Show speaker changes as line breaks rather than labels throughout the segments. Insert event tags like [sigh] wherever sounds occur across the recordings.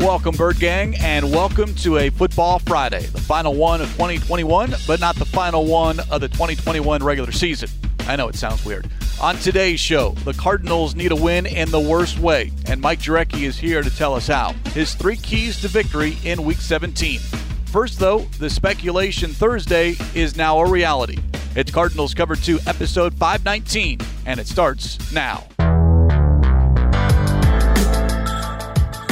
Welcome, Bird Gang, and welcome to a Football Friday, the final one of 2021, but not the final one of the 2021 regular season. I know it sounds weird. On today's show, the Cardinals need a win in the worst way, and Mike Jurecki is here to tell us how. His three keys to victory in Week 17. First, though, the speculation Thursday is now a reality. It's Cardinals Cover 2, Episode 519, and it starts now.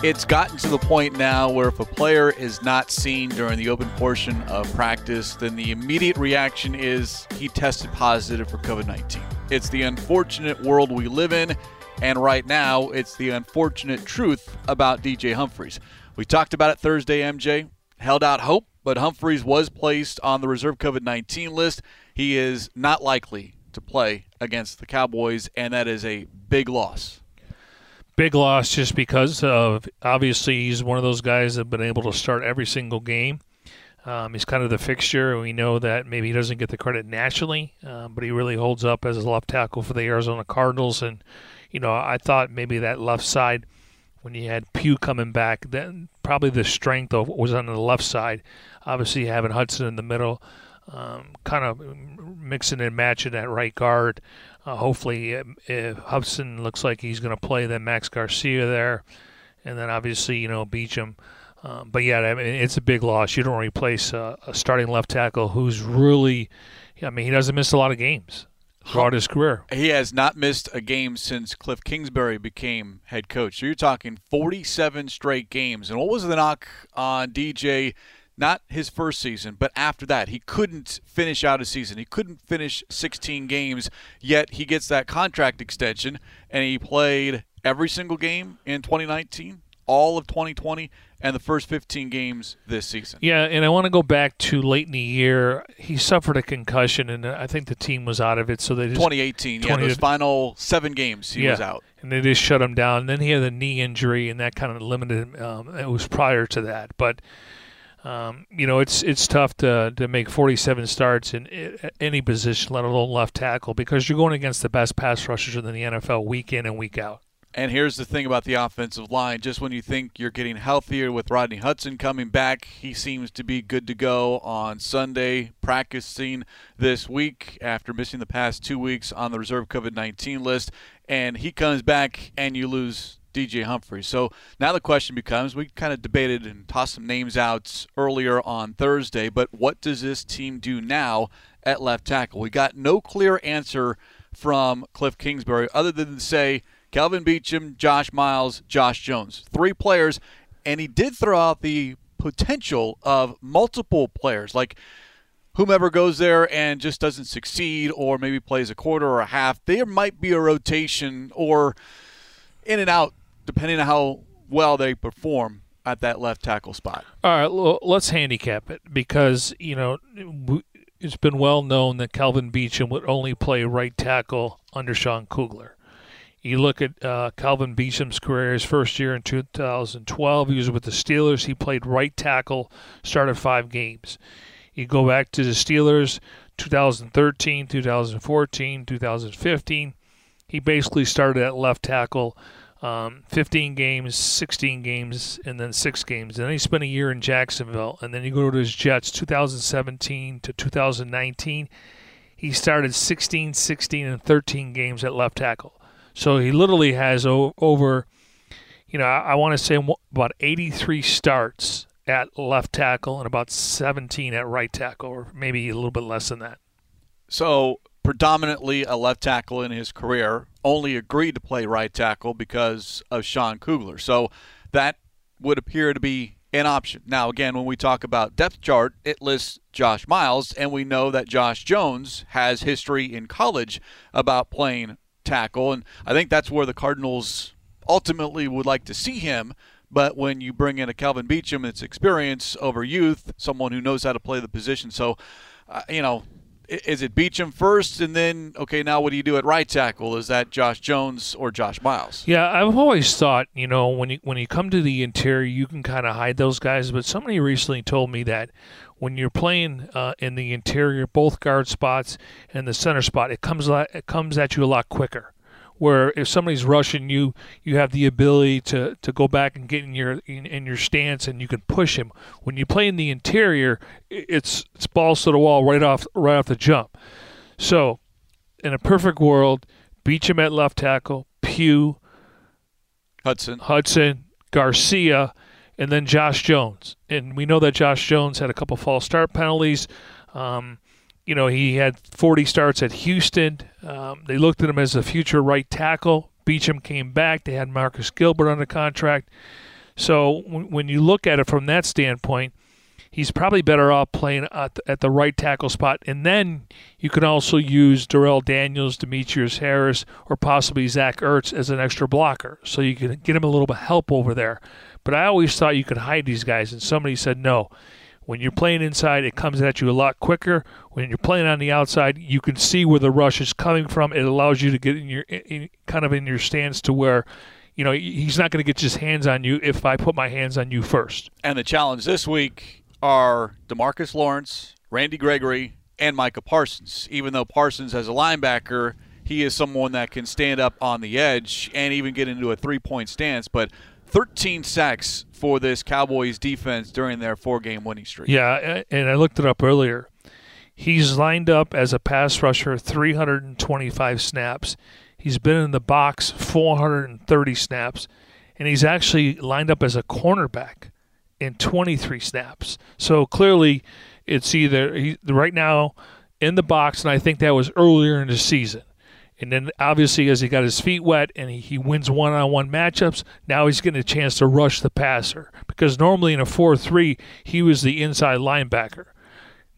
It's gotten to the point now where if a player is not seen during the open portion of practice, then the immediate reaction is he tested positive for COVID 19. It's the unfortunate world we live in, and right now it's the unfortunate truth about DJ Humphries. We talked about it Thursday, MJ, held out hope, but Humphries was placed on the reserve COVID 19 list. He is not likely to play against the Cowboys, and that is a big loss
big loss just because of obviously he's one of those guys that have been able to start every single game. Um, he's kind of the fixture, we know that maybe he doesn't get the credit nationally, um, but he really holds up as a left tackle for the Arizona Cardinals. And you know, I thought maybe that left side, when you had Pugh coming back, then probably the strength of was on the left side. Obviously, having Hudson in the middle, um, kind of mixing and matching at right guard. Uh, hopefully, if uh, uh, Hudson looks like he's going to play, then Max Garcia there, and then obviously you know Beachum. Um, but yeah, I mean, it's a big loss. You don't replace uh, a starting left tackle who's really, I mean, he doesn't miss a lot of games throughout his career.
He has not missed a game since Cliff Kingsbury became head coach. So you're talking 47 straight games. And what was the knock on DJ? Not his first season, but after that, he couldn't finish out a season. He couldn't finish 16 games, yet he gets that contract extension, and he played every single game in 2019, all of 2020, and the first 15 games this season.
Yeah, and I want to go back to late in the year. He suffered a concussion, and I think the team was out of it. So they just
2018, 20, yeah, those final seven games he
yeah,
was out,
and they just shut him down. And then he had a knee injury, and that kind of limited him. Um, it was prior to that, but um, you know, it's it's tough to to make 47 starts in any position, let alone left tackle, because you're going against the best pass rushers in the NFL week in and week out.
And here's the thing about the offensive line: just when you think you're getting healthier with Rodney Hudson coming back, he seems to be good to go on Sunday, practicing this week after missing the past two weeks on the reserve COVID-19 list, and he comes back, and you lose DJ Humphries. So now the question becomes we kind of debated and tossed some names out earlier on Thursday, but what does this team do now at left tackle? We got no clear answer from Cliff Kingsbury other than to say Kelvin Beachum, Josh Miles, Josh Jones. Three players, and he did throw out the potential of multiple players. Like whomever goes there and just doesn't succeed or maybe plays a quarter or a half, there might be a rotation or in and out depending on how well they perform at that left tackle spot.
All right, let's handicap it because you know it's been well known that Kelvin Beachum would only play right tackle under Sean Kugler. You look at uh, Kelvin Beachum's career, his first year in 2012, he was with the Steelers. He played right tackle, started five games. You go back to the Steelers, 2013, 2014, 2015. He basically started at left tackle um, 15 games, 16 games, and then six games. And then he spent a year in Jacksonville. And then you go to his Jets, 2017 to 2019. He started 16, 16, and 13 games at left tackle. So he literally has o- over, you know, I, I want to say about 83 starts at left tackle and about 17 at right tackle, or maybe a little bit less than that.
So predominantly a left tackle in his career, only agreed to play right tackle because of Sean Kugler. So that would appear to be an option. Now, again, when we talk about depth chart, it lists Josh Miles, and we know that Josh Jones has history in college about playing tackle, and I think that's where the Cardinals ultimately would like to see him But when you bring in a Kelvin Beachum, it's experience over youth, someone who knows how to play the position. So, uh, you know, is it Beachum first, and then okay, now what do you do at right tackle? Is that Josh Jones or Josh Miles?
Yeah, I've always thought you know when you when you come to the interior, you can kind of hide those guys. But somebody recently told me that when you're playing uh, in the interior, both guard spots and the center spot, it comes it comes at you a lot quicker where if somebody's rushing you, you have the ability to, to go back and get in your in, in, your stance and you can push him. When you play in the interior, it's it's balls to the wall right off right off the jump. So, in a perfect world, Beachum at left tackle, Pugh,
Hudson,
Hudson, Garcia, and then Josh Jones. And we know that Josh Jones had a couple false start penalties. Um, you know, he had 40 starts at Houston. Um, they looked at him as a future right tackle. Beachum came back. They had Marcus Gilbert under contract. So w- when you look at it from that standpoint, he's probably better off playing at the, at the right tackle spot. And then you can also use Darrell Daniels, Demetrius Harris, or possibly Zach Ertz as an extra blocker. So you can get him a little bit of help over there. But I always thought you could hide these guys, and somebody said no. When you're playing inside, it comes at you a lot quicker. When you're playing on the outside, you can see where the rush is coming from. It allows you to get in your in, kind of in your stance to where you know he's not going to get his hands on you if I put my hands on you first.
And the challenge this week are Demarcus Lawrence, Randy Gregory, and Micah Parsons. Even though Parsons as a linebacker, he is someone that can stand up on the edge and even get into a three-point stance, but 13 sacks for this Cowboys defense during their four game winning streak.
Yeah, and I looked it up earlier. He's lined up as a pass rusher 325 snaps. He's been in the box 430 snaps. And he's actually lined up as a cornerback in 23 snaps. So clearly, it's either he, right now in the box, and I think that was earlier in the season. And then obviously, as he got his feet wet and he, he wins one on one matchups, now he's getting a chance to rush the passer. Because normally in a 4 3, he was the inside linebacker.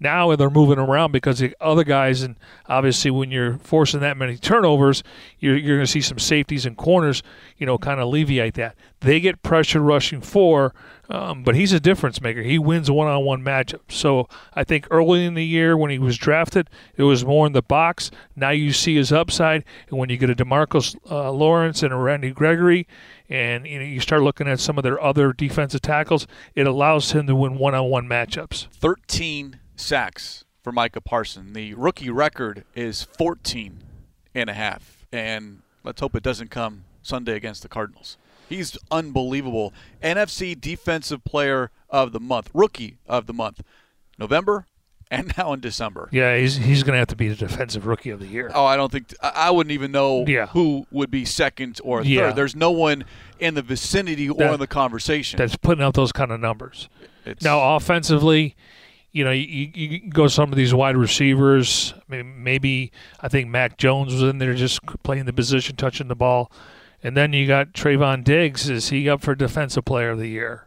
Now they're moving around because the other guys, and obviously when you're forcing that many turnovers, you're, you're going to see some safeties and corners, you know, kind of alleviate that. They get pressure rushing four, um, but he's a difference maker. He wins one-on-one matchups. So I think early in the year when he was drafted, it was more in the box. Now you see his upside, and when you get a Demarcus uh, Lawrence and a Randy Gregory, and you know you start looking at some of their other defensive tackles, it allows him to win one-on-one matchups.
Thirteen sacks for Micah Parson. The rookie record is 14 and a half. And let's hope it doesn't come Sunday against the Cardinals. He's unbelievable. NFC Defensive Player of the Month, Rookie of the Month, November and now in December.
Yeah, he's he's going to have to be the Defensive Rookie of the Year.
Oh, I don't think I wouldn't even know
yeah.
who would be second or
yeah.
third. There's no one in the vicinity
that,
or in the conversation
that's putting up those kind of numbers. It's, now, offensively, you know, you, you go some of these wide receivers. I mean, maybe I think Mac Jones was in there just playing the position, touching the ball. And then you got Trevon Diggs. Is he up for Defensive Player of the Year?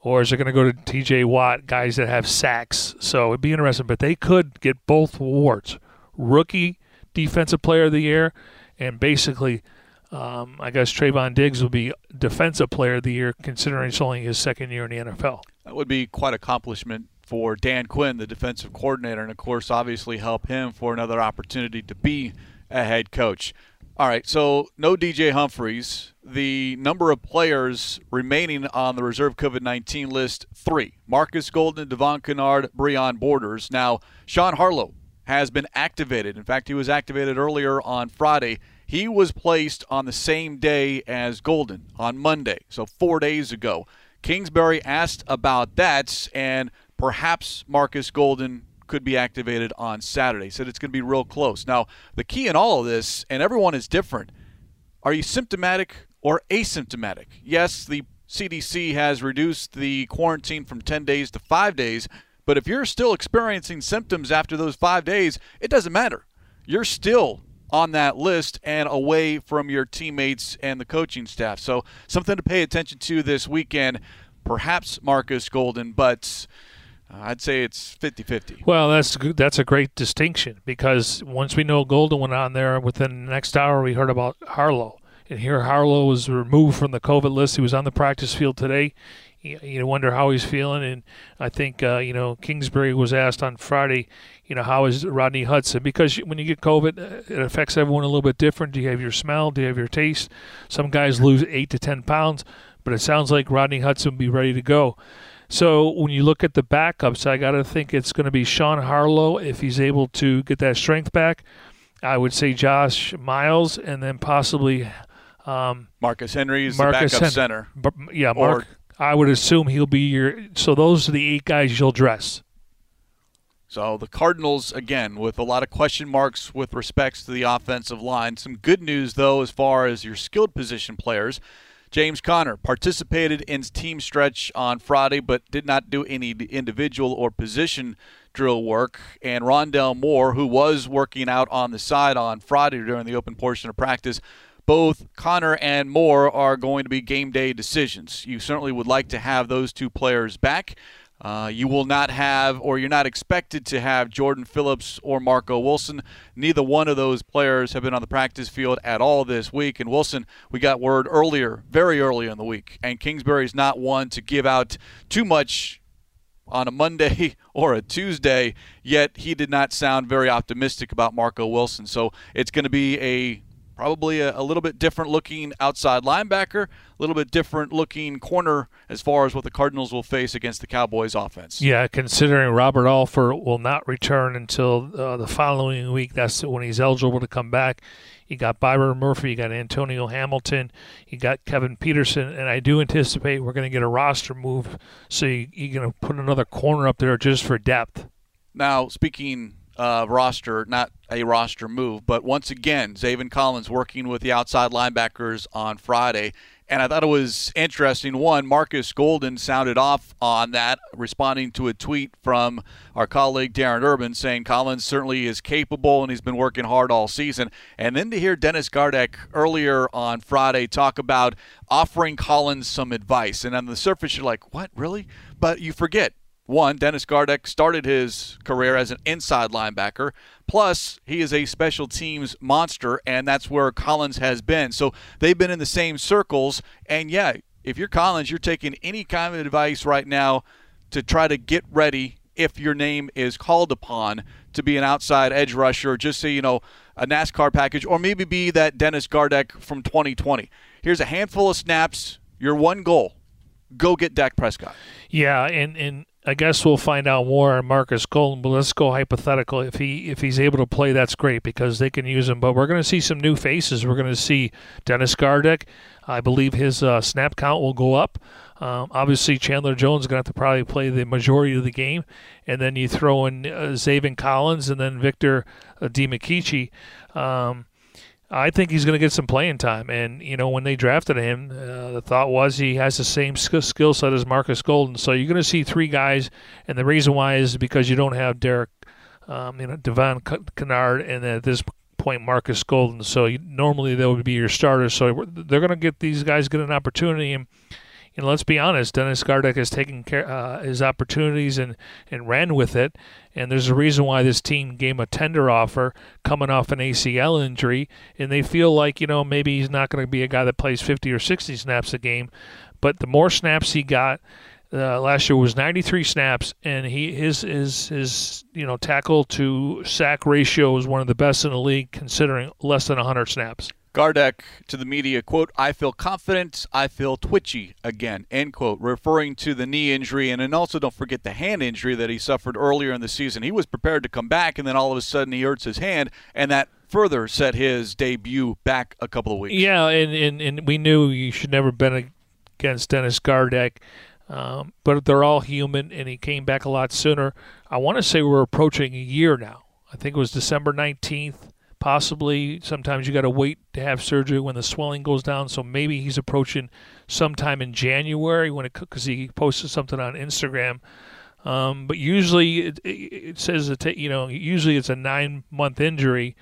Or is it going to go to TJ Watt, guys that have sacks? So it'd be interesting. But they could get both awards Rookie Defensive Player of the Year, and basically, um, I guess Trevon Diggs will be Defensive Player of the Year, considering it's only his second year in the NFL.
That would be quite accomplishment for Dan Quinn, the defensive coordinator, and of course, obviously help him for another opportunity to be a head coach. All right, so no DJ Humphries. The number of players remaining on the reserve COVID 19 list three Marcus Golden, Devon Kennard, Breon Borders. Now, Sean Harlow has been activated. In fact, he was activated earlier on Friday. He was placed on the same day as Golden on Monday, so four days ago. Kingsbury asked about that, and perhaps Marcus Golden could be activated on Saturday. He said it's going to be real close. Now, the key in all of this, and everyone is different, are you symptomatic or asymptomatic? Yes, the CDC has reduced the quarantine from 10 days to five days, but if you're still experiencing symptoms after those five days, it doesn't matter. You're still on that list and away from your teammates and the coaching staff. So, something to pay attention to this weekend. Perhaps Marcus Golden, but uh, I'd say it's 50-50.
Well, that's that's a great distinction because once we know Golden went on there, within the next hour we heard about Harlow, and here Harlow was removed from the COVID list. He was on the practice field today. You, you wonder how he's feeling, and I think uh, you know Kingsbury was asked on Friday, you know how is Rodney Hudson? Because when you get COVID, uh, it affects everyone a little bit different. Do you have your smell? Do you have your taste? Some guys lose eight to ten pounds, but it sounds like Rodney Hudson will be ready to go. So when you look at the backups, I got to think it's going to be Sean Harlow if he's able to get that strength back. I would say Josh Miles, and then possibly um,
Marcus Henry is Marcus the backup Hen- center.
Yeah, Mark. I would assume he'll be your. So those are the eight guys you'll dress.
So the Cardinals again with a lot of question marks with respects to the offensive line. Some good news though as far as your skilled position players. James Conner participated in team stretch on Friday, but did not do any individual or position drill work. And Rondale Moore, who was working out on the side on Friday during the open portion of practice, both Conner and Moore are going to be game day decisions. You certainly would like to have those two players back. Uh, you will not have, or you're not expected to have, Jordan Phillips or Marco Wilson. Neither one of those players have been on the practice field at all this week. And Wilson, we got word earlier, very early in the week, and Kingsbury is not one to give out too much on a Monday [laughs] or a Tuesday, yet he did not sound very optimistic about Marco Wilson. So it's going to be a probably a, a, little bit different looking outside linebacker, a little bit different looking corner as far as what the Cardinals will face against the Cowboys offense.
Yeah, considering Robert Alford will not return until uh, the following week, that's when he's eligible to come back. You got Byron Murphy, you got Antonio Hamilton, you got Kevin Peterson, and I do anticipate we're going to get a roster move. So you, you're going to put another corner up there just for depth.
Now, speaking uh, roster, not a roster move. But once again, Zaven Collins working with the outside linebackers on Friday. And I thought it was interesting. One, Marcus Golden sounded off on that, responding to a tweet from our colleague Darren Urban saying Collins certainly is capable and he's been working hard all season. And then to hear Dennis Gardeck earlier on Friday talk about offering Collins some advice. And on the surface, you're like, what, really? But you forget one, Dennis Gardeck started his career as an inside linebacker. Plus, he is a special teams monster, and that's where Collins has been. So they've been in the same circles. And yeah, if you're Collins, you're taking any kind of advice right now to try to get ready if your name is called upon to be an outside edge rusher, just say, you know, a NASCAR package, or maybe be that Dennis Gardeck from 2020. Here's a handful of snaps, your one goal. Go get Dak Prescott.
Yeah, and, and I guess we'll find out more on Marcus Golden, but let's go hypothetical. If he if he's able to play, that's great because they can use him. But we're going to see some new faces. We're going to see Dennis Gardeck. I believe his uh, snap count will go up. Um, obviously, Chandler Jones is going to have to probably play the majority of the game, and then you throw in uh, Zaven Collins and then Victor uh. Um, I think he's going to get some playing time. And, you know, when they drafted him, uh, the thought was he has the same skill set as Marcus Golden. So you're going to see three guys. And the reason why is because you don't have Derek, um, you know, Devon Kennard, and at this point, Marcus Golden. So you, normally they would be your starters. So they're going to get these guys get an opportunity. And, know, let's be honest, Dennis Gardeck has taken care, uh, his opportunities and, and ran with it. And there's a reason why this team gave him a tender offer coming off an ACL injury. And they feel like, you know, maybe he's not going to be a guy that plays 50 or 60 snaps a game. But the more snaps he got, uh, last year was 93 snaps, and he his his his you know tackle to sack ratio is one of the best in the league, considering less than 100 snaps.
Gardeck to the media, quote, I feel confident, I feel twitchy again, end quote, referring to the knee injury. And then also don't forget the hand injury that he suffered earlier in the season. He was prepared to come back, and then all of a sudden he hurts his hand, and that further set his debut back a couple of weeks.
Yeah, and, and, and we knew you should never have been against Dennis Gardeck. Um, but they're all human, and he came back a lot sooner. I want to say we're approaching a year now. I think it was December 19th Possibly, sometimes you got to wait to have surgery when the swelling goes down. So maybe he's approaching sometime in January when it because he posted something on Instagram. Um, but usually it, it says that you know usually it's a nine month injury.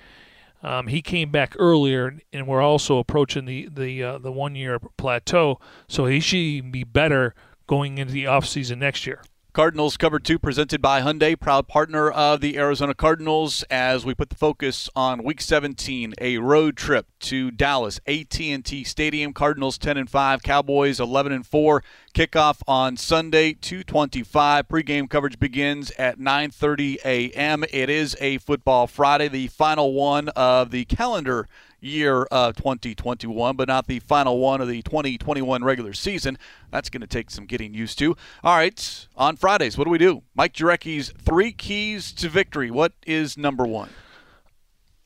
Um, he came back earlier, and we're also approaching the the uh, the one year plateau. So he should be better going into the off season next year.
Cardinals cover two presented by Hyundai, proud partner of the Arizona Cardinals. As we put the focus on Week 17, a road trip to Dallas, AT&T Stadium. Cardinals 10 and 5, Cowboys 11 and 4. Kickoff on Sunday, 2:25. Pregame coverage begins at 9:30 a.m. It is a football Friday, the final one of the calendar year of 2021, but not the final one of the 2021 regular season. That's going to take some getting used to. All right, on Fridays, what do we do? Mike Jurecki's three keys to victory. What is number one?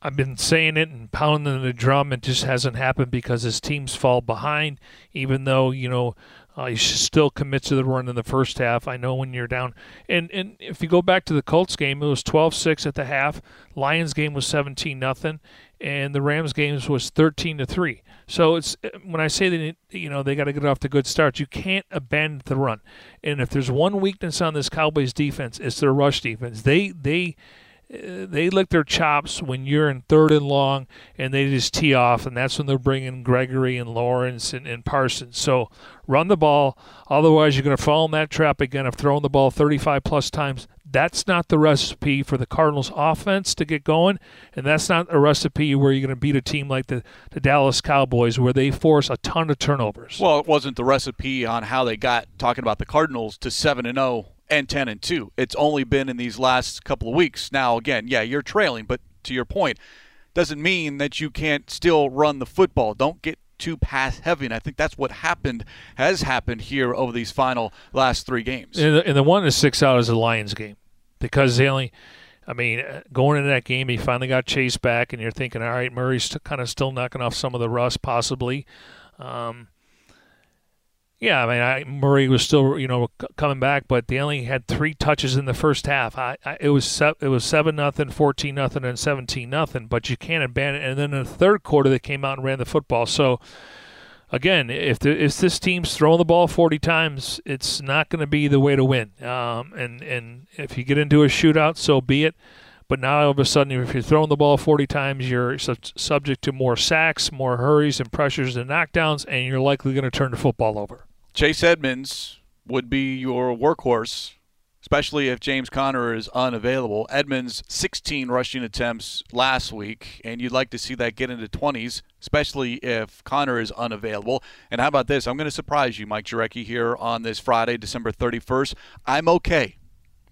I've been saying it and pounding the drum. It just hasn't happened because his teams fall behind, even though, you know, uh, you still commit to the run in the first half. I know when you're down. And and if you go back to the Colts game, it was 12-6 at the half. Lions game was 17 nothing, and the Rams games was 13 to 3. So it's when I say that you know they got to get off to good starts, you can't abandon the run. And if there's one weakness on this Cowboys defense, it's their rush defense. They they they lick their chops when you're in third and long and they just tee off, and that's when they're bringing Gregory and Lawrence and, and Parsons. So run the ball. Otherwise, you're going to fall in that trap again of throwing the ball 35 plus times. That's not the recipe for the Cardinals offense to get going, and that's not a recipe where you're going to beat a team like the, the Dallas Cowboys where they force a ton of turnovers.
Well, it wasn't the recipe on how they got talking about the Cardinals to 7 and 0 and 10 and 2. It's only been in these last couple of weeks. Now, again, yeah, you're trailing, but to your point, doesn't mean that you can't still run the football. Don't get too pass heavy, and I think that's what happened has happened here over these final last three games.
And the, and the one that sticks out is the Lions game because they only. I mean, uh, going into that game, he finally got chased back, and you're thinking, all right, Murray's kind of still knocking off some of the rust, possibly. Um, yeah, I mean, I, Murray was still, you know, coming back, but they only had three touches in the first half. I, I it was se- it was seven nothing, fourteen nothing, and seventeen nothing. But you can't abandon. It. And then in the third quarter, they came out and ran the football. So again, if the, if this team's throwing the ball forty times, it's not going to be the way to win. Um, and and if you get into a shootout, so be it. But now all of a sudden, if you're throwing the ball 40 times, you're su- subject to more sacks, more hurries and pressures and knockdowns, and you're likely going to turn the football over.
Chase Edmonds would be your workhorse, especially if James Conner is unavailable. Edmonds 16 rushing attempts last week, and you'd like to see that get into 20s, especially if Conner is unavailable. And how about this? I'm going to surprise you, Mike Jurecki, here on this Friday, December 31st. I'm okay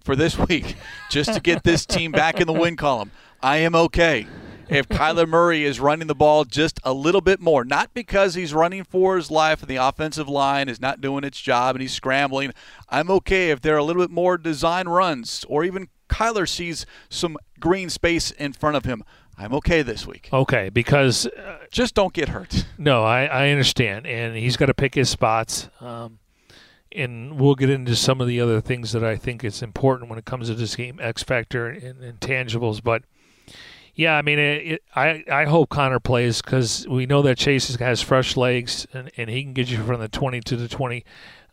for this [laughs] week just to get this team back in the win column. I am okay if Kyler Murray is running the ball just a little bit more. Not because he's running for his life and the offensive line is not doing its job and he's scrambling. I'm okay if there are a little bit more design runs or even Kyler sees some green space in front of him. I'm okay this week.
Okay, because uh,
just don't get hurt.
No, I, I understand, and he's got to pick his spots. Um, and we'll get into some of the other things that I think is important when it comes to this game, X factor and intangibles. But yeah, I mean, it, it, I I hope Conner plays because we know that Chase has fresh legs and, and he can get you from the 20 to the 20.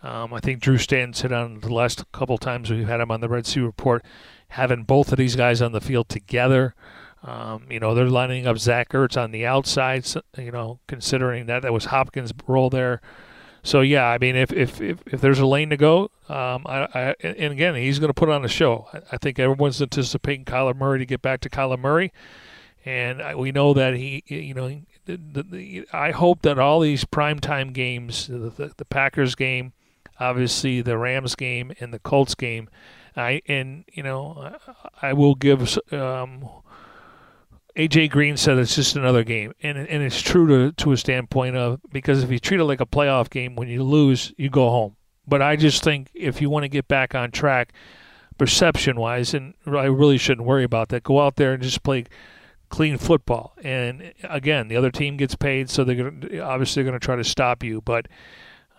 Um, I think Drew Stanton's hit on the last couple times we've had him on the Red Sea Report, having both of these guys on the field together. Um, you know, they're lining up Zach Ertz on the outside, you know, considering that that was Hopkins' role there. So yeah, I mean, if if if, if there's a lane to go, um, I, I and again, he's going to put on a show. I, I, think everyone's anticipating Kyler Murray to get back to Kyler Murray, and we know that he, you know, the, the, the, I hope that all these primetime games, the, the Packers game, obviously the Rams game, and the Colts game, I and you know, I will give. Um, AJ Green said it's just another game, and and it's true to to a standpoint of because if you treat it like a playoff game, when you lose, you go home. But I just think if you want to get back on track, perception wise, and I really shouldn't worry about that. Go out there and just play clean football. And again, the other team gets paid, so they're gonna, obviously going to try to stop you. But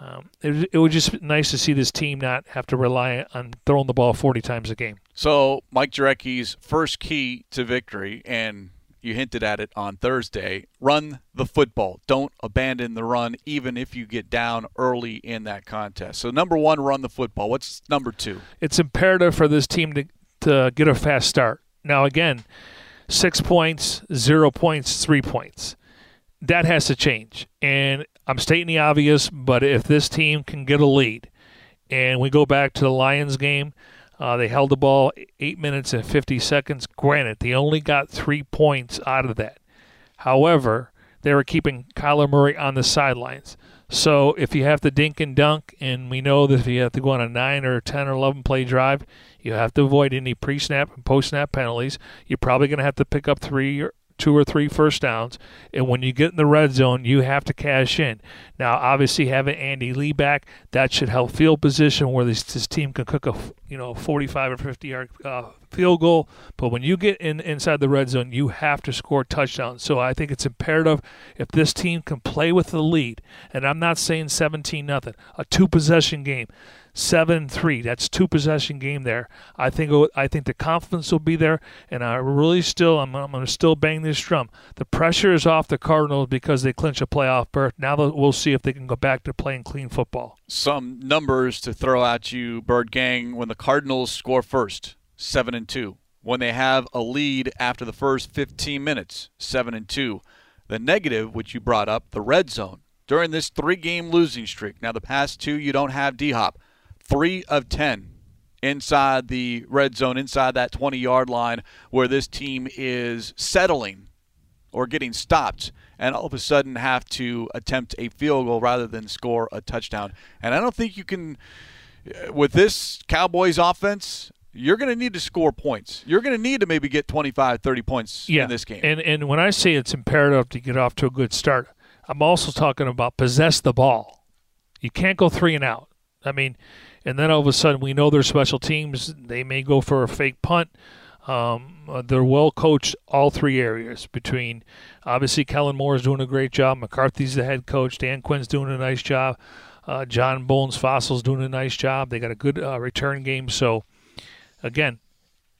um, it, it was just nice to see this team not have to rely on throwing the ball 40 times a game.
So Mike Jurecki's first key to victory, and you hinted at it on Thursday. Run the football. Don't abandon the run, even if you get down early in that contest. So, number one, run the football. What's number two?
It's imperative for this team to, to get a fast start. Now, again, six points, zero points, three points. That has to change. And I'm stating the obvious, but if this team can get a lead, And we go back to the Lions game. Uh, they held the ball eight minutes and 50 seconds. Granted, they only got three points out of that. However, they were keeping Kyler Murray on the sidelines. So if you have to dink and dunk, and we know that if you have to go on a 9 or 10 or 11 play drive, you have to avoid any pre snap and post snap penalties. You're probably going to have to pick up three or two or three first downs. And when you get in the red zone, you have to cash in. Now, obviously, having Andy Lee back, that should help field position where this, this team can cook a you know 45 or 50 yard uh, field goal. But when you get in inside the red zone, you have to score touchdowns. So I think it's imperative if this team can play with the lead, and I'm not saying 17 nothing, a two possession game seven three. That's two possession game there. I think I think the confidence will be there, and I really still I'm, I'm going to still bang this drum. The pressure is off the Cardinals because they clinch a playoff berth. Now we'll see if they can go back to playing clean football.
Some numbers to throw at you, Bird Gang. When the Cardinals score first, seven and two. When they have a lead after the first 15 minutes, seven and two. The negative, which you brought up, the red zone during this three-game losing streak. Now the past two, you don't have D Hop three of 10 inside the red zone, inside that 20 yard line where this team is settling or getting stopped and all of a sudden have to attempt a field goal rather than score a touchdown. And I don't think you can, with this Cowboys offense, you're going to need to score points. You're going to need to maybe get 25, 30 points
yeah.
in this game.
And, and when I say it's imperative to get off to a good start, I'm also talking about possess the ball. You can't go three and out. I mean, and then all of a sudden we know they're special teams. They may go for a fake punt. Um, uh, they're well coached all three areas. Between obviously Kellen Moore is doing a great job. McCarthy's the head coach. Dan Quinn's doing a nice job. Uh, John Bones Fassel's doing a nice job. They got a good uh, return game. So again,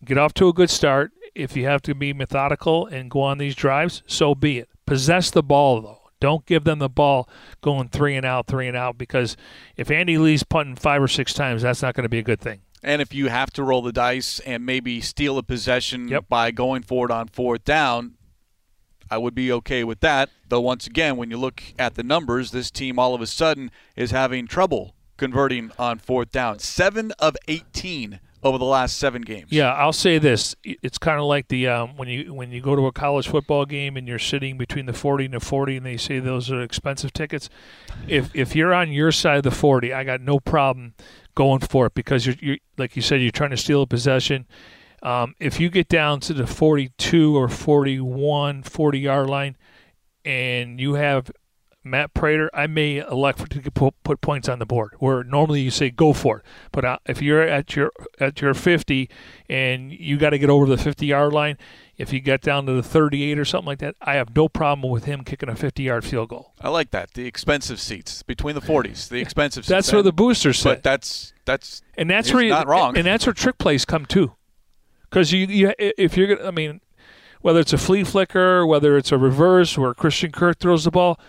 get off to a good start. If you have to be methodical and go on these drives, so be it. Possess the ball though. Don't give them the ball going three and out, three and out, because if Andy Lee's punting five or six times, that's not going to be a good thing.
And if you have to roll the dice and maybe steal a possession
yep.
by going forward on fourth down, I would be okay with that. Though, once again, when you look at the numbers, this team all of a sudden is having trouble converting on fourth down. Seven of 18 over the last seven games.
Yeah, I'll say this: it's kind of like the um, when you when you go to a college football game and you're sitting between the 40 and the 40, and they say those are expensive tickets. If if you're on your side of the 40, I got no problem going for it because you're, you're like you said, you're trying to steal a possession. Um, if you get down to the 42 or 41, 40 yard line, and you have Matt Prater, I may elect to put, points on the board. Where normally you say go for it, but uh, if you're at your at your 50 and you got to get over the 50 yard line, if you get down to the 38 or something like that, I have no problem with him kicking a 50 yard field goal.
I like that. The expensive seats between the 40s, the expensive seats.
That's where the boosters sit.
But that's that's
and that's where you,
not wrong.
And that's where trick plays come too, because you you if you're gonna, I mean. Whether it's a flea flicker, whether it's a reverse where Christian Kirk throws the ball,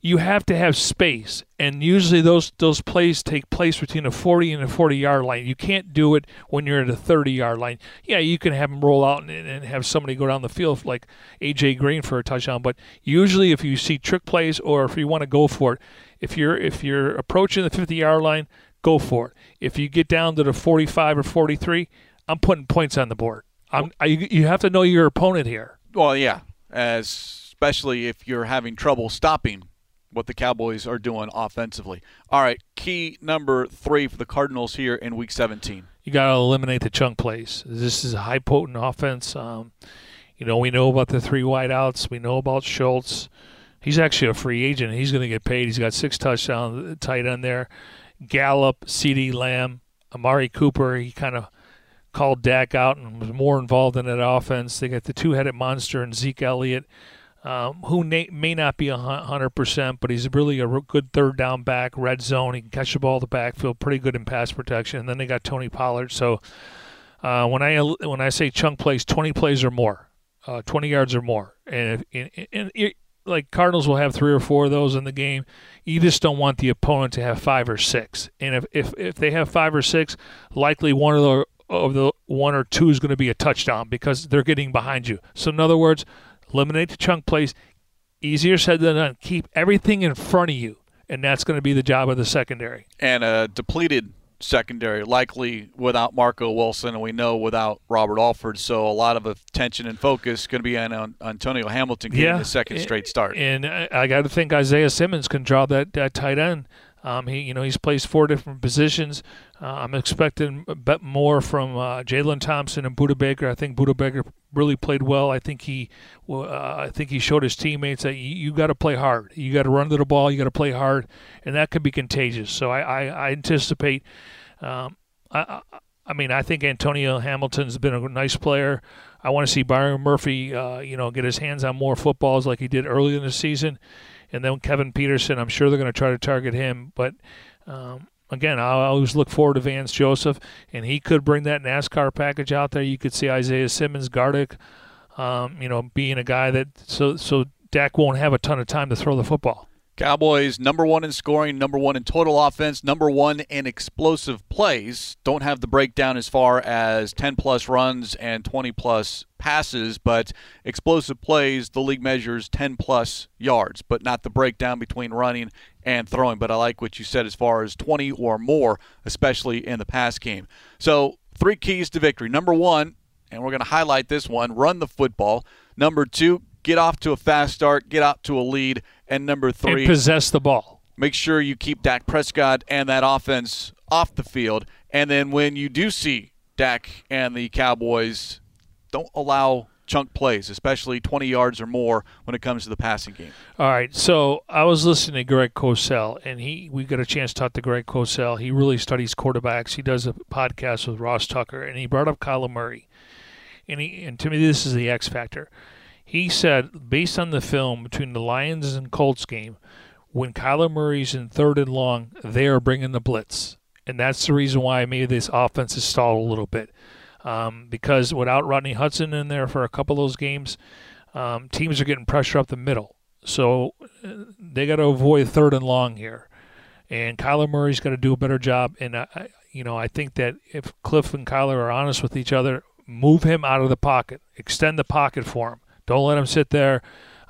you have to have space, and usually those those plays take place between a 40 and a 40 yard line. You can't do it when you're at a 30 yard line. Yeah, you can have them roll out and, and have somebody go down the field like AJ Green for a touchdown, but usually if you see trick plays or if you want to go for it, if you're if you're approaching the 50 yard line, go for it. If you get down to the 45 or 43, I'm putting points on the board. I'm, I, you have to know your opponent here.
Well, yeah, as especially if you're having trouble stopping what the Cowboys are doing offensively. All right, key number three for the Cardinals here in Week 17.
You got to eliminate the chunk plays. This is a high potent offense. Um, you know, we know about the three wideouts. We know about Schultz. He's actually a free agent. He's going to get paid. He's got six touchdowns tight end there. Gallup, CeeDee Lamb, Amari Cooper. He kind of called Dak out and was more involved in that offense. They got the two-headed monster and Zeke Elliott um, who na- may not be 100%, but he's really a good third down back, red zone. He can catch the ball the backfield, pretty good in pass protection. And then they got Tony Pollard. So uh, when I when I say chunk plays, 20 plays or more, uh, 20 yards or more. And, if, and, and it, like Cardinals will have three or four of those in the game. You just don't want the opponent to have five or six. And if, if, if they have five or six, likely one of the of the one or two is going to be a touchdown because they're getting behind you. So in other words, eliminate the chunk plays. Easier said than done. Keep everything in front of you, and that's going to be the job of the secondary.
And a depleted secondary, likely without Marco Wilson, and we know without Robert Alford. So a lot of attention and focus going to be on, on Antonio Hamilton getting
Yeah.
the second straight start.
And I, I got to think Isaiah Simmons can draw that, that tight end. Um, he, you know, he's plays four different positions. Uh, I'm expecting a bit more from uh, Jalen Thompson and Budda Baker. I think Budda Baker really played well. I think he, uh, I think he showed his teammates that you, you got to play hard. You got to run to the ball. You got to play hard, and that could be contagious. So I, I, I anticipate. Um, I, I, mean, I think Antonio Hamilton's been a nice player. I want to see Byron Murphy, uh, you know, get his hands on more footballs like he did early in the season, and then Kevin Peterson. I'm sure they're going to try to target him, but um, again, I always look forward to Vance Joseph, and he could bring that NASCAR package out there. You could see Isaiah Simmons, Gardeck, um, you know, being a guy that so so Dak won't have a ton of time to throw the football.
Cowboys number one in scoring, number one in total offense, number one in explosive plays. Don't have the breakdown as far as 10 plus runs and 20 plus passes, but explosive plays, the league measures 10 plus yards, but not the breakdown between running and throwing. But I like what you said as far as 20 or more, especially in the pass game. So, three keys to victory. Number one, and we're going to highlight this one run the football. Number two, get off to a fast start, get out to a lead. And number three,
And possess the ball.
make sure you keep Dak Prescott and that offense off the field. And then when you do see Dak and the Cowboys, don't allow chunk plays, especially 20 yards or more when it comes to the passing game.
All right, so I was listening to Greg Cosell, and he we got a chance to talk to Greg Cosell. He really studies quarterbacks. He does a podcast with Ross Tucker, and he brought up Kyler Murray, and he and to me this is the X factor. He said based on the film between the Lions and Colts game, when Kyler Murray's in third and long, they are bringing the blitz, and that's the reason why maybe this offense is stalled a little bit. Um, because without Rodney Hudson in there for a couple of those games, um, teams are getting pressure up the middle. So uh, they got to avoid third and long here. And Kyler Murray's got to do a better job. And, I- you know, I think that if Cliff and Kyler are honest with each other, move him out of the pocket, extend the pocket for him. Don't let him sit there,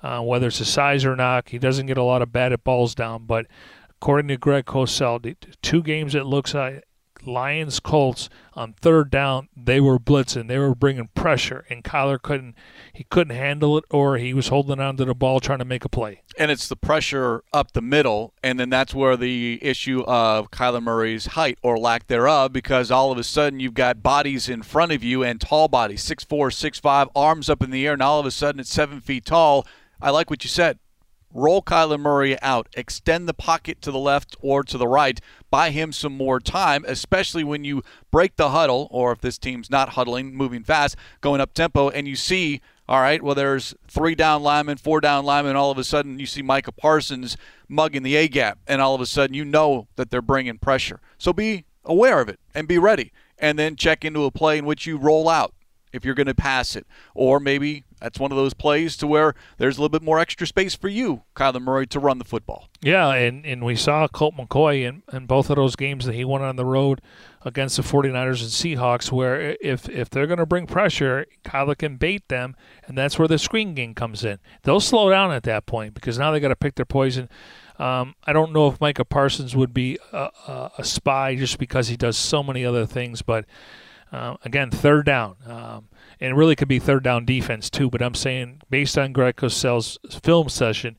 uh, whether it's a size or not. He doesn't get a lot of batted balls down. But according to Greg Cosell, two games it looks like Lions Colts on third down, they were blitzing, they were bringing pressure, and Kyler couldn't he couldn't handle it, or he was holding on to the ball trying to make a play.
And it's the pressure up the middle, and then that's where the issue of Kyler Murray's height or lack thereof, because all of a sudden you've got bodies in front of you and tall bodies, 6'4", 6'5", arms up in the air, and all of a sudden it's seven feet tall. I like what you said. Roll Kyler Murray out, extend the pocket to the left or to the right, buy him some more time, especially when you break the huddle, or if this team's not huddling, moving fast, going up tempo, and you see, all right, well, there's three down linemen, four down linemen, all of a sudden you see Micah Parsons mugging the A gap, and all of a sudden you know that they're bringing pressure. So be aware of it and be ready, and then check into a play in which you roll out if you're going to pass it. Or maybe that's one of those plays to where there's a little bit more extra space for you, Kyler Murray, to run the football.
Yeah, and, and we saw Colt McCoy in, in both of those games that he went on the road against the 49ers and Seahawks, where if if they're going to bring pressure, Kyler can bait them, and that's where the screen game comes in. They'll slow down at that point because now they got to pick their poison. Um, I don't know if Micah Parsons would be a, a, a spy just because he does so many other things, but uh, again, third down. Um, and it really could be third down defense too. But I'm saying, based on Greg Cosell's film session,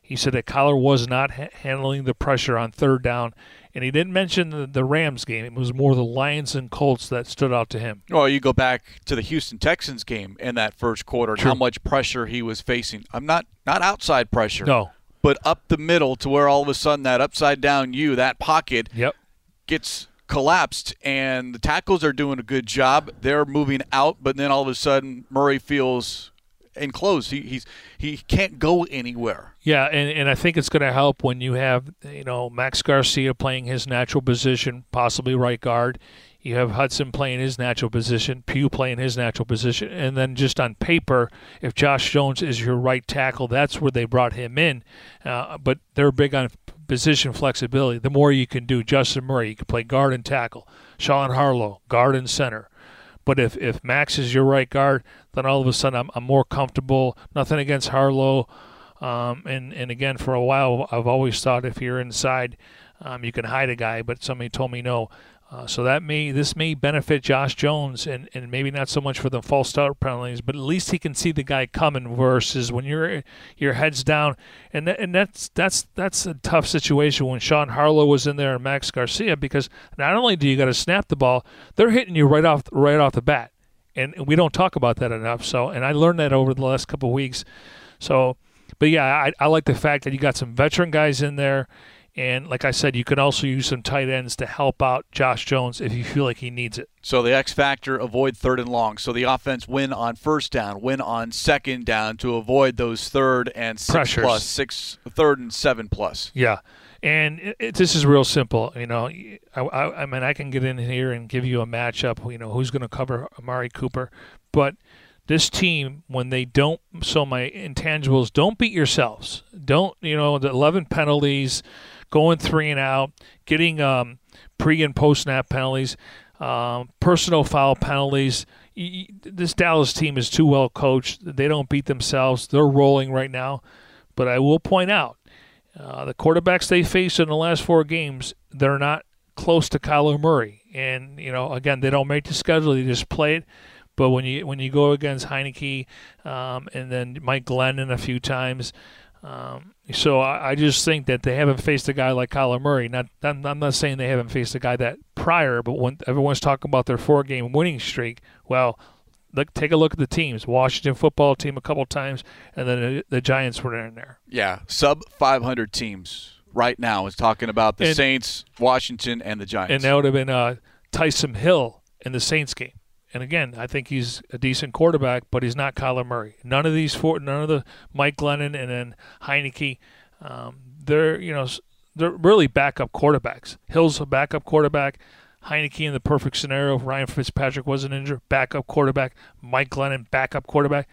he said that Kyler was not ha- handling the pressure on third down, and he didn't mention the, the Rams game. It was more the Lions and Colts that stood out to him.
Well, you go back to the Houston Texans game in that first quarter and how much pressure he was facing. I'm not not outside pressure,
No.
but up the middle to where all of a sudden that upside down U, that pocket
Yep.
gets collapsed and the tackles are doing a good job. They're moving out, but then all of a sudden Murray feels enclosed. He he's he can't go anywhere.
Yeah, and, and I think it's going to help when you have, you know, Max Garcia playing his natural position, possibly right guard. You have Hudson playing his natural position, Pugh playing his natural position, and then just on paper, if Josh Jones is your right tackle, that's where they brought him in. Uh, but they're big on position flexibility. The more you can do, Justin Murray, you can play guard and tackle. Sean Harlow, guard and center. But if, if Max is your right guard, then all of a sudden I'm, I'm more comfortable. Nothing against Harlow. Um, and, and again, for a while, I've always thought if you're inside Um, you can hide a guy, but somebody told me no. Uh, so that may this may benefit Josh Jones, and, and maybe not so much for the false start penalties, but at least he can see the guy coming. Versus when you're your head's down, and and that's that's that's a tough situation when Sean Harlow was in there and Max Garcia because not only do you got to snap the ball, they're hitting you right off right off the bat, and we don't talk about that enough. So, and I learned that over the last couple of weeks. So, but yeah, I, I like the fact that you got some veteran guys in there and like I said, you can also use some tight ends to help out Josh Jones if you feel like he needs it.
So the X factor avoid third and long. So the offense win on first down, win on second down to avoid those third and six
Pressures.
plus, six third and seven plus.
Yeah. And it, it, this is real simple. You know, I, I, I mean, I can get in here and give you a matchup. You know, who's going to cover Amari Cooper, but this team when they don't so my intangibles don't beat yourselves don't you know the 11 penalties going three and out, getting um, pre and post snap penalties, um, personal foul penalties. This Dallas team is too well coached. They don't beat themselves. They're rolling right now. But I will point out uh, the quarterbacks they faced in the last four games, they're not close to Kyler Murray. And, you know, again, they don't make the schedule, they just play it. But when you when you go against Heinicke um, and then Mike Glennon a few times, um, so I, I, just think that they haven't faced a guy like Kyler Murray. Not, I'm, I'm not saying they haven't faced a guy that prior, but when everyone's talking about their four-game winning streak, well, look, take a look at the teams. Washington football team a couple times, and then the, the Giants were in there.
Yeah, sub 500 teams right now is talking about the
and,
Saints, Washington, and the Giants.
And that would have been uh, Taysom Hill in the Saints game. And again, I think he's a decent quarterback, but he's not Kyler Murray. None of these four, none of the Mike Glennon and then Heinicke, um, they're you know they're really backup quarterbacks. Hill's a backup quarterback. Heinicke in the perfect scenario, Ryan Fitzpatrick wasn't injured, backup quarterback. Mike Glennon, backup quarterback.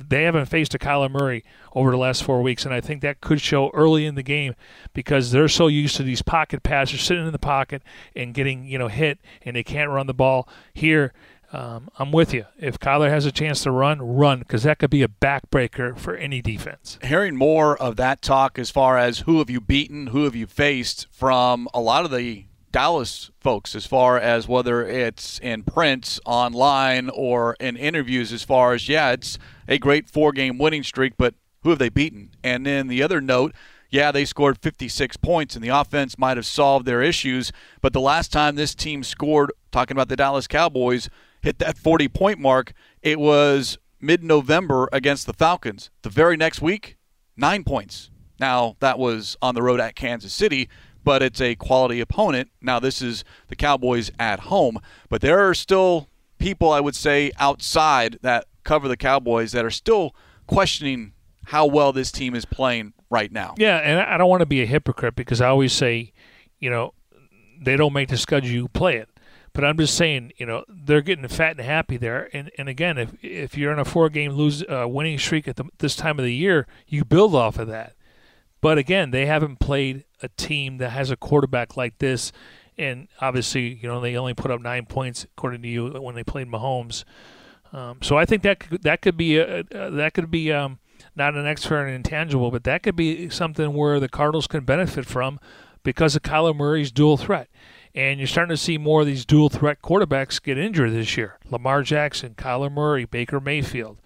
They haven't faced a Kyler Murray over the last four weeks, and I think that could show early in the game because they're so used to these pocket passes, sitting in the pocket and getting you know hit, and they can't run the ball. Here, um, I'm with you. If Kyler has a chance to run, run, because that could be a backbreaker for any defense.
Hearing more of that talk as far as who have you beaten, who have you faced from a lot of the Dallas folks, as far as whether it's in print, online, or in interviews, as far as, yeah, it's a great four game winning streak, but who have they beaten? And then the other note, yeah, they scored 56 points, and the offense might have solved their issues. But the last time this team scored, talking about the Dallas Cowboys, hit that 40 point mark, it was mid November against the Falcons. The very next week, nine points. Now, that was on the road at Kansas City, but it's a quality opponent. Now, this is the Cowboys at home, but there are still people, I would say, outside that cover the Cowboys that are still questioning how well this team is playing right now.
Yeah, and I don't want to be a hypocrite because I always say, you know, they don't make the schedule, you play it. But I'm just saying, you know, they're getting fat and happy there. And and again, if if you're in a four game lose uh, winning streak at the, this time of the year, you build off of that. But again, they haven't played a team that has a quarterback like this. And obviously, you know, they only put up nine points according to you when they played Mahomes. Um, so I think that could, that could be a, uh, that could be um, not an extra and intangible, but that could be something where the Cardinals can benefit from because of Kyler Murray's dual threat. And you're starting to see more of these dual threat quarterbacks get injured this year. Lamar Jackson, Kyler Murray, Baker Mayfield.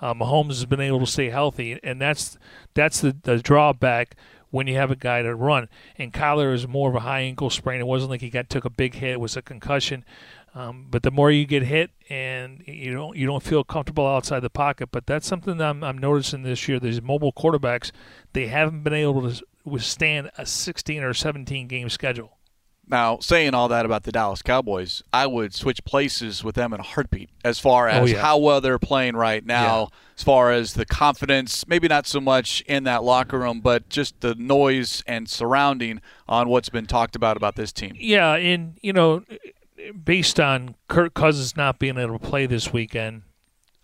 Uh, Mahomes has been able to stay healthy, and that's that's the, the drawback when you have a guy to run. And Kyler is more of a high ankle sprain. It wasn't like he got took a big hit; it was a concussion. Um, but the more you get hit and you don't you don't feel comfortable outside the pocket, but that's something I'm, I'm noticing this year. These mobile quarterbacks, they haven't been able to withstand a 16 or 17 game schedule.
Now, saying all that about the Dallas Cowboys, I would switch places with them in a heartbeat as far oh, as oh, yeah. how well they're playing right now, yeah. as far as the confidence, maybe not so much in that locker room, but just the noise and surrounding on what's been talked about about this team.
Yeah, and, you know, based on Kirk Cousins not being able to play this weekend,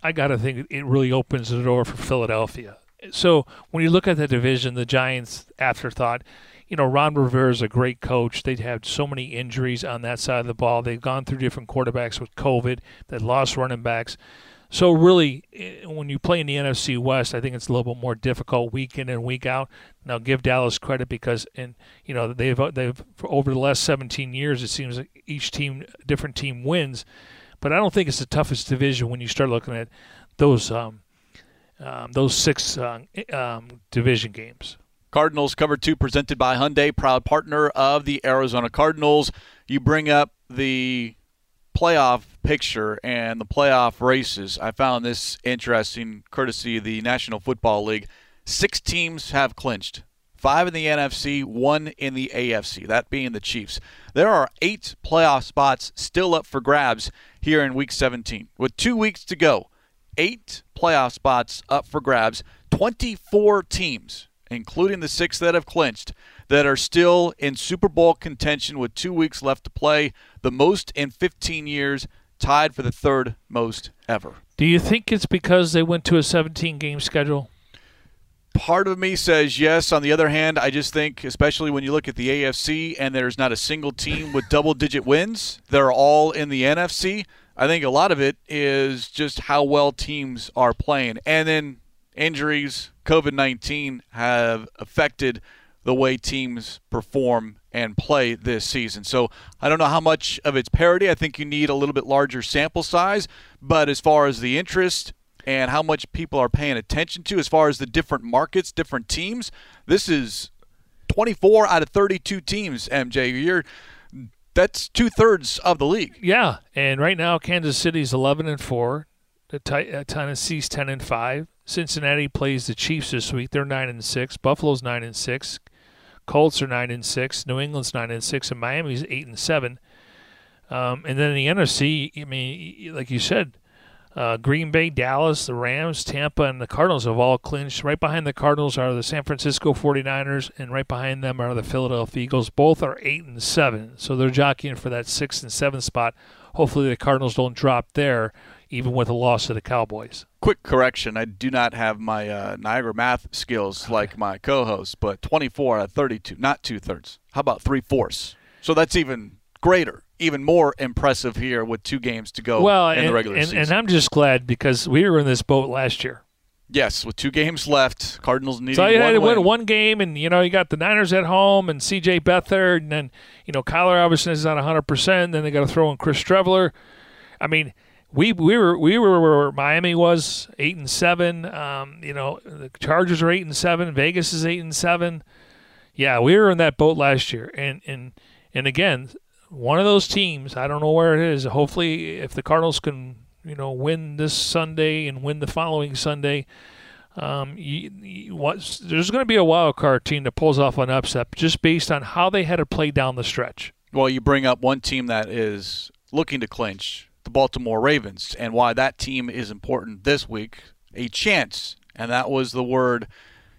I got to think it really opens the door for Philadelphia. So when you look at the division, the Giants afterthought, you know, Ron Rivera is a great coach. They've had so many injuries on that side of the ball. They've gone through different quarterbacks with COVID. They lost running backs. So really, eh, when you play in the NFC West, I think it's a little bit more difficult week in and week out. Now, give Dallas credit because, and you know, they've they've over the last 17 years, it seems like each team, different team wins, but I don't think it's the toughest division when you start looking at those um, um, those six uh, um, division games.
Cardinals cover two presented by Hyundai, proud partner of the Arizona Cardinals. You bring up the playoff picture and the playoff races, I found this interesting courtesy of the National Football League. Six teams have clinched. Five in the NFC, one in the AFC, that being the Chiefs. There are eight playoff spots still up for grabs here in Week 17. With two weeks to go, eight playoff spots up for grabs, 24 teams, including the six that have clinched, that are still in Super Bowl contention with two weeks left to play, the most in 15 years, tied for the third most ever.
Do you think it's because they went to a 17 game schedule?
Part of me says yes. On the other hand, I just think, especially when you look at the AFC and there's not a single team with double digit wins, they're all in the NFC. I think a lot of it is just how well teams are playing. And then injuries, COVID 19 have affected the way teams perform and play this season. So I don't know how much of it's parity. I think you need a little bit larger sample size. But as far as the interest and how much people are paying attention to, as far as the different markets, different teams, this is 24 out of 32 teams, MJ. You're that's two thirds of the league.
Yeah, and right now Kansas City's 11 and four. The uh, Tennessee's 10 and five. Cincinnati plays the Chiefs this week. They're nine and six. Buffalo's nine and six. Colts are nine and six. New England's nine and six, and Miami's eight and seven. Um, and then the NFC, I mean, like you said, uh, Green Bay, Dallas, the Rams, Tampa, and the Cardinals have all clinched. Right behind the Cardinals are the San Francisco 49ers, and right behind them are the Philadelphia Eagles. Both are eight and seven, so they're jockeying for that sixth and seventh spot. Hopefully, the Cardinals don't drop there, even with a loss to the Cowboys
quick correction. I do not have my uh, Niagara math skills like my co-host, but 24 out of 32, not two thirds. How about three fourths? So that's even greater, even more impressive here with two games to go
well,
in
and,
the regular
and,
season.
And I'm just glad because we were in this boat last year.
Yes, with two games left, Cardinals needing
so you
had
to
win.
one game, and you know you got the Niners at home, and C.J. Beathard, and then you know Kyler Robinson is not 100. percent Then they got to throw in Chris Streveler. I mean, we we were we were where Miami was eight and seven. Um, you know, the Chargers are eight and seven. Vegas is eight and seven. Yeah, we were in that boat last year, and and and again, one of those teams. I don't know where it is. Hopefully, if the Cardinals can, you know, win this Sunday and win the following Sunday. Um, you, you, what, there's going to be a wild card team that pulls off an upset just based on how they had to play down the stretch.
Well, you bring up one team that is looking to clinch the Baltimore Ravens and why that team is important this week. A chance, and that was the word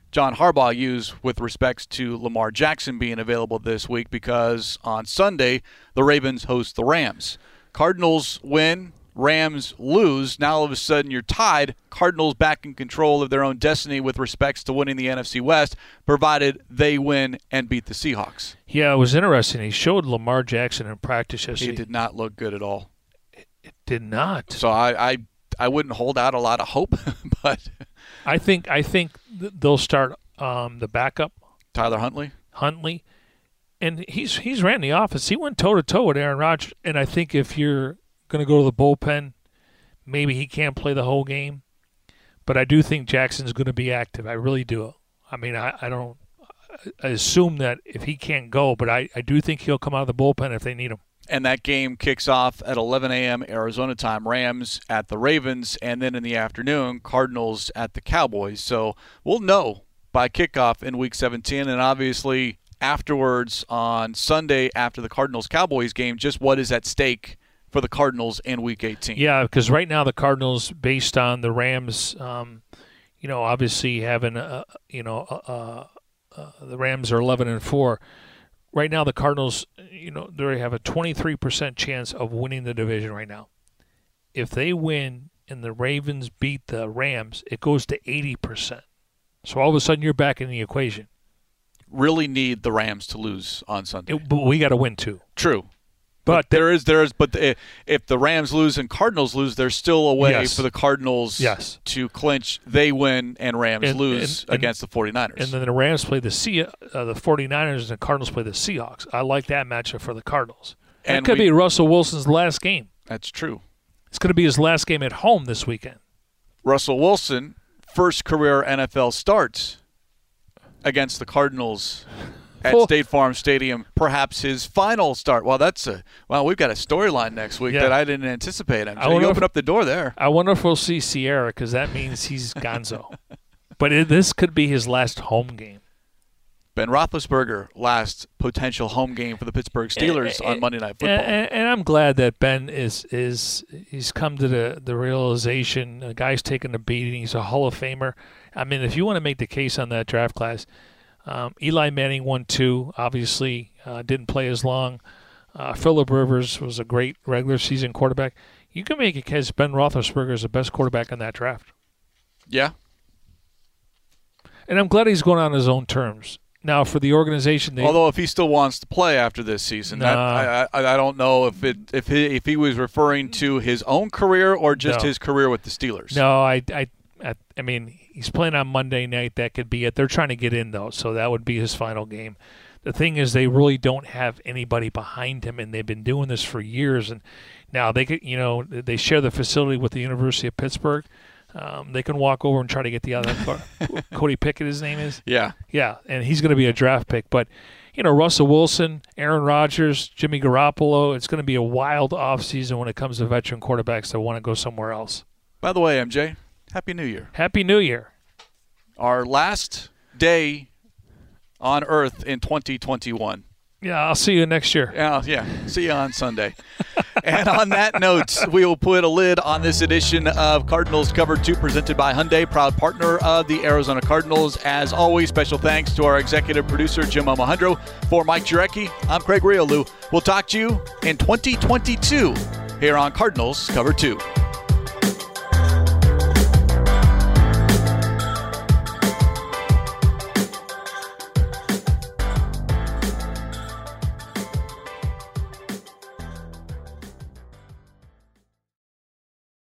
John Harbaugh used with respects to Lamar Jackson being available this week because on Sunday the Ravens host the Rams. Cardinals win, Rams lose. Now all of a sudden you're tied. Cardinals back in control of their own destiny with respects to winning the NFC West, provided they win and beat the Seahawks.
Yeah, it was interesting. He showed Lamar Jackson in practice yesterday.
He did not look good at all.
It did not.
So I, I, I wouldn't hold out a lot of hope, [laughs] but
I think I think they'll start um, the backup
Tyler Huntley.
Huntley, and he's he's ran the office. He went toe to toe with Aaron Rodgers, and I think if you're going to go to the bullpen, maybe he can't play the whole game. But I do think Jackson's going to be active. I really do. I mean, I, I don't. I assume that if he can't go, but I, I do think he'll come out of the bullpen if they need him
and that game kicks off at 11 a.m. Arizona time. Rams at the Ravens, and then in the afternoon, Cardinals at the Cowboys. So we'll know by kickoff in Week 17, and obviously afterwards on Sunday after the Cardinals Cowboys game, just what is at stake for the Cardinals in Week 18.
Yeah, because right now the Cardinals, based on the Rams, um, you know, obviously having, a, you know, uh, uh, the Rams are 11 and four right now the Cardinals, you know, they have a 23% chance of winning the division right now. If they win and the Ravens beat the Rams, it goes to 80%. So all of a sudden you're back in the equation.
Really need the Rams to lose on Sunday.
It, but we got to win too.
True.
But
there is there is but the, if the Rams lose and Cardinals lose, there's still a way
Yes.
for the Cardinals
Yes.
to clinch. They win and Rams
And-
lose
and- and-
against the 49ers.
and then the Rams play the sea, uh, the 49ers, and the Cardinals play the Seahawks. I like that matchup for the Cardinals. That
And
could
we-
be Russell Wilson's last game.
That's true.
It's going to be his last game at home this weekend.
Russell Wilson, first career NFL starts against the Cardinals at
Full-
State Farm Stadium. Perhaps his final start. Well, that's a well. We've got a storyline next week
Yeah.
that I didn't anticipate. I'm sure you open
if-
up the door there.
I wonder if we'll see Ciara because that means he's Gonzo. [laughs] but it, this could be his last home game.
Ben Roethlisberger, last potential home game for the Pittsburgh eh, Steelers eh, on eh, Monday Night Football.
And, and, and I'm glad that Ben is is he's come to the the realization. The guy's taking a beating. He's a Hall of Famer. I mean, if you want to make the case on that draft class, um, Eli Manning won two. Obviously, uh, didn't play as long. Uh, Philip Rivers was a great regular season quarterback. You can make a case Ben Roethlisberger is the best quarterback in that draft,
yeah,
and I'm glad he's going on his own terms. Now, for the organization, they,
Although if he still wants to play after this season, that, I, I I don't know if it if he if he was referring to his own career or just
No.
his career with the Steelers.
No, I, I, I, I mean, he's playing on Monday night. That could be it. They're trying to get in though, so that would be his final game. The thing is, they really don't have anybody behind him, and they've been doing this for years. And now they could, you know, they share the facility with the University of Pittsburgh. Um, they can walk over and try to get the other. [laughs] Cody Pickett, his name is.
Yeah,
Yeah, and he's going to be a draft pick. But you know, Russell Wilson, Aaron Rodgers, Jimmy Garoppolo. It's going to be a wild offseason when it comes to veteran quarterbacks that want to go somewhere else.
By the way, MJ, Happy New Year.
Happy New Year.
Our last day on Earth in 2021.
Yeah, I'll see you next year.
Yeah, yeah. See you on Sunday. [laughs] and on that note, we will put a lid on this edition of Cardinals Cover 2 presented by Hyundai, proud partner of the Arizona Cardinals. As always, special thanks to our executive producer, Jim Omohundro. For Mike Jurecki, I'm Craig Grialou. We'll talk to you in 2022 here on Cardinals Cover 2.